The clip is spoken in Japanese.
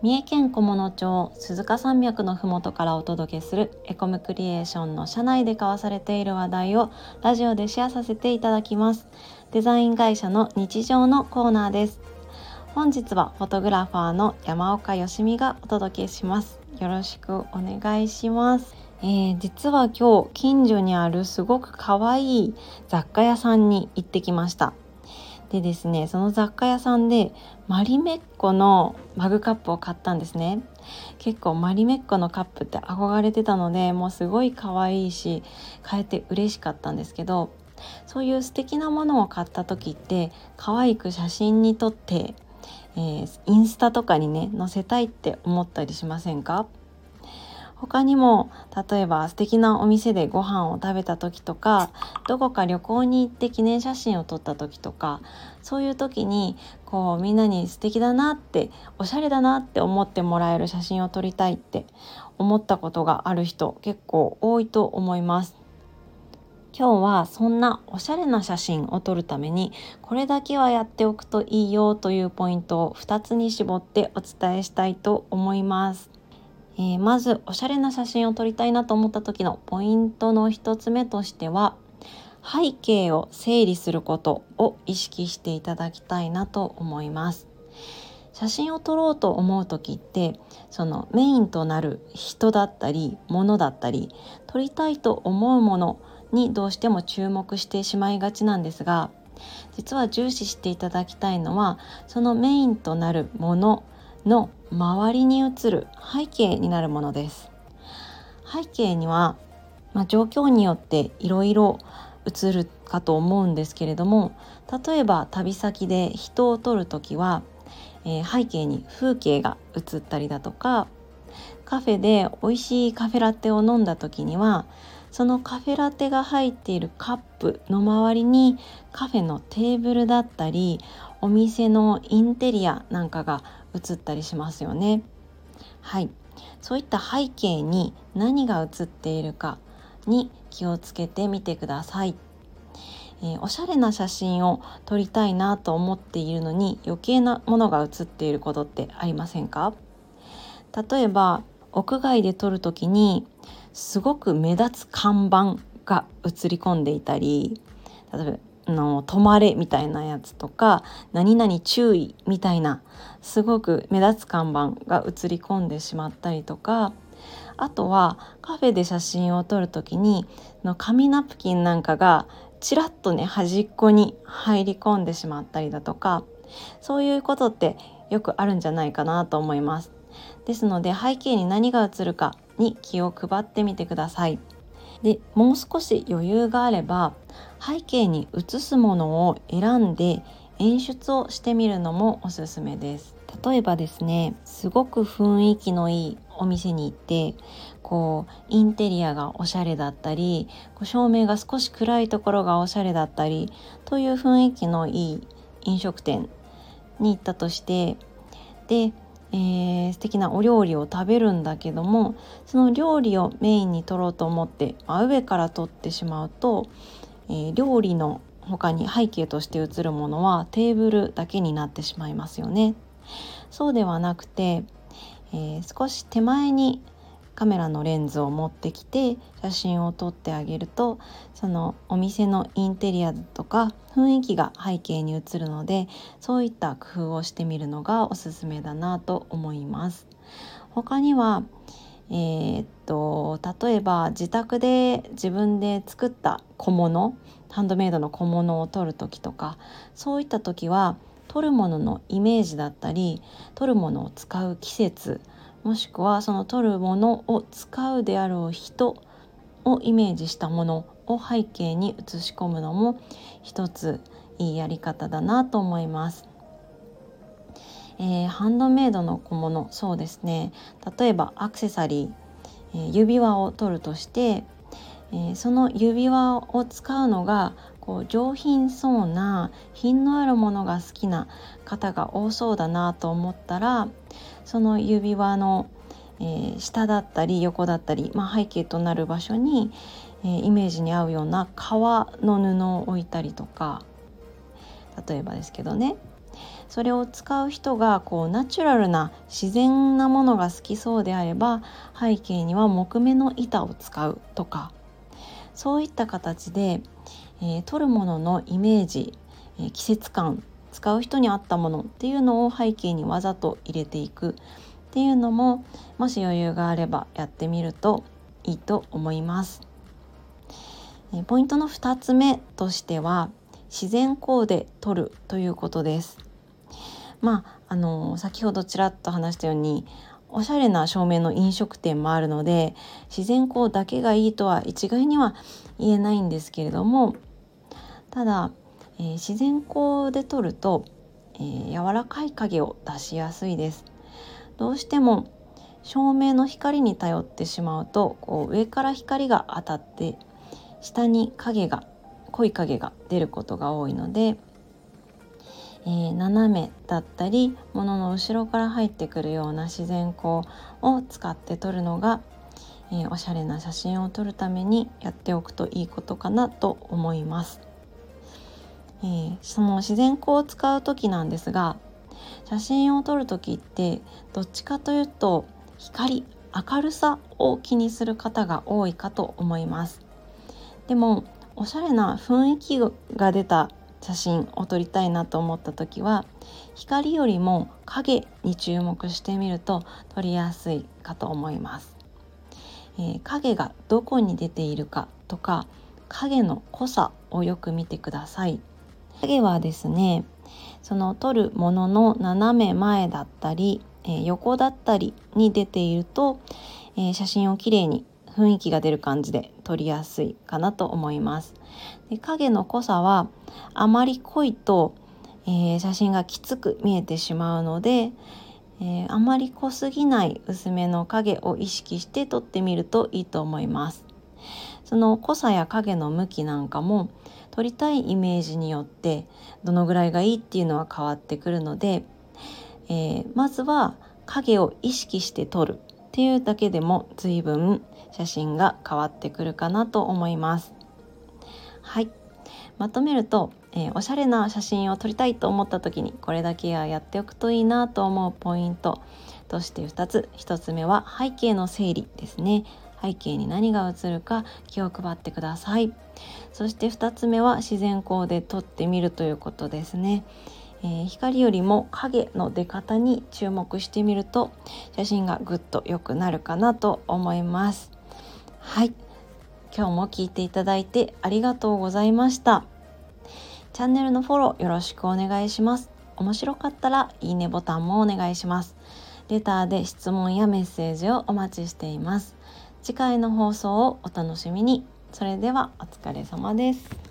三重県菰野町鈴鹿山脈のふもとからお届けするエコムクリエーションの社内で交わされている話題をラジオでシェアさせていただきます。デザイン会社の日常のコーナーです。本日はフォトグラファーの山岡よしみがお届けします。よろしくお願いします。えー、実は今日近所にあるすごく可愛い雑貨屋さんに行ってきました。でですねその雑貨屋さんでマリメッコのマグカップを買ったんですね。結構マリメッコのカップって憧れてたのでもうすごい可愛いし買えて嬉しかったんですけどそういう素敵なものを買った時って可愛く写真に撮って、えー、インスタとかにね載せたいって思ったりしませんか？他にも例えば素敵なお店でご飯を食べた時とかどこか旅行に行って記念写真を撮った時とかそういう時にこうみんなに素敵だなっておしゃれだなって思ってもらえる写真を撮りたいって思ったことがある人結構多いと思います。今日はそんなおしゃれな写真を撮るためにこれだけはやっておくといいよというポイントを2つに絞ってお伝えしたいと思います。えー、まずおしゃれな写真を撮りたいなと思った時のポイントの1つ目としては背景を整理することを意識していただきたいなと思います。写真を撮ろうと思う時ってそのメインとなる人だったり物だったり撮りたいと思うものにどうしても注目してしまいがちなんですが実は重視していただきたいのはそのメインとなるものの周りに映る背景になるものです。背景には、まあ、状況によっていろいろ映るかと思うんですけれども例えば旅先で人を撮る時は、えー、背景に風景が映ったりだとかカフェで美味しいカフェラテを飲んだ時にはそのカフェラテが入っているカップの周りにカフェのテーブルだったりお店のインテリアなんかが映ったりしますよね。はいそういった背景に何が映っているかに気をつけてみてください。えー、おしゃれな写真を撮りたいなと思っているのに余計なものが写っていることってありませんか？例えば屋外で撮る時にすごく目立つ看板が映り込んでいたり例えばの止まれみたいなやつとか何々注意みたいなすごく目立つ看板が映り込んでしまったりとかあとはカフェで写真を撮る時にの紙ナプキンなんかがちらっとね端っこに入り込んでしまったりだとかそういうことってよくあるんじゃないかなと思います。ですので背景に何が映るかに気を配ってみてください。でもう少し余裕があれば背景に映すものを選んで演出をしてみるのもおすすめです。例えばですねすごく雰囲気のいいお店に行ってこうインテリアがおしゃれだったりこう照明が少し暗いところがおしゃれだったりという雰囲気のいい飲食店に行ったとしてでえー、素敵なお料理を食べるんだけどもその料理をメインに取ろうと思って真上から取ってしまうと、えー、料理の他に背景として映るものはテーブルだけになってしまいますよね。そうではなくて、えー、少し手前にカメラのレンズを持ってきて写真を撮ってあげるとそのお店のインテリアとか雰囲気が背景に映るのでそういった工夫をしてみるのがおすすめだなと思います。他にはえー、っと例えば自宅で自分で作った小物ハンドメイドの小物を撮る時とかそういった時は撮るもののイメージだったり撮るものを使う季節もしくはその取るものを使うであろう人をイメージしたものを背景に写し込むのも一ついいやり方だなと思います。えー、ハンドメイドの小物そうですね例えばアクセサリー、えー、指輪を取るとして、えー、その指輪を使うのがこう上品そうな品のあるものが好きな方が多そうだなと思ったらその指輪の、えー、下だったり横だったり、まあ、背景となる場所に、えー、イメージに合うような革の布を置いたりとか例えばですけどね。それを使う人がこうナチュラルな自然なものが好きそうであれば背景には木目の板を使うとかそういった形で、えー、撮るもののイメージ、えー、季節感使う人に合ったものっていうのを背景にわざと入れていくっていうのももし余裕があればやってみるといいと思います。えポイントの2つ目としては自然光で撮るということです。まああの先ほどちらっと話したようにおしゃれな照明の飲食店もあるので自然光だけがいいとは一概には言えないんですけれどもただ、えー、自然光で撮ると、えー、柔らかい影を出しやすいです。どうしても照明の光に頼ってしまうとこう上から光が当たって下に影が濃い影が出ることが多いので、えー、斜めだったり物の後ろから入ってくるような自然光を使って撮るのが、えー、おしゃれな写真を撮るためにやっておくといいことかなと思います。えー、その自然光を使う時なんですが写真を撮る時ってどっちかというと光明るさを気にする方が多いかと思いますでもおしゃれな雰囲気が出た写真を撮りたいなと思った時は光よりも影に注目してみると撮りやすいかと思います、えー、影がどこに出ているかとか影の濃さをよく見てください影はですねその撮るものの斜め前だったり、えー、横だったりに出ていると、えー、写真をきれいに雰囲気が出る感じで撮りやすいかなと思います。で影の濃さはあまり濃いと、えー、写真がきつく見えてしまうので、えー、あまり濃すぎない薄めの影を意識して撮ってみるといいと思います。その濃さや影の向きなんかも撮りたいイメージによってどのぐらいがいいっていうのは変わってくるので、えー、まずは影を意識して撮るっていうだけでも随分写真が変わってくるかなと思います。はい。まとめると、えー、おしゃれな写真を撮りたいと思った時にこれだけはやっておくといいなと思うポイントとして2つ。1つ目は背景の整理ですね。背景に何が映るか気を配ってください。そして2つ目は自然光で撮ってみるということですね、えー、光よりも影の出方に注目してみると写真がぐっと良くなるかなと思います。はい。今日も聞いていただいてありがとうございましたチャンネルのフォローよろしくお願いします面白かったらいいねボタンもお願いしますレターで質問やメッセージをお待ちしています次回の放送をお楽しみに。それではお疲れ様です。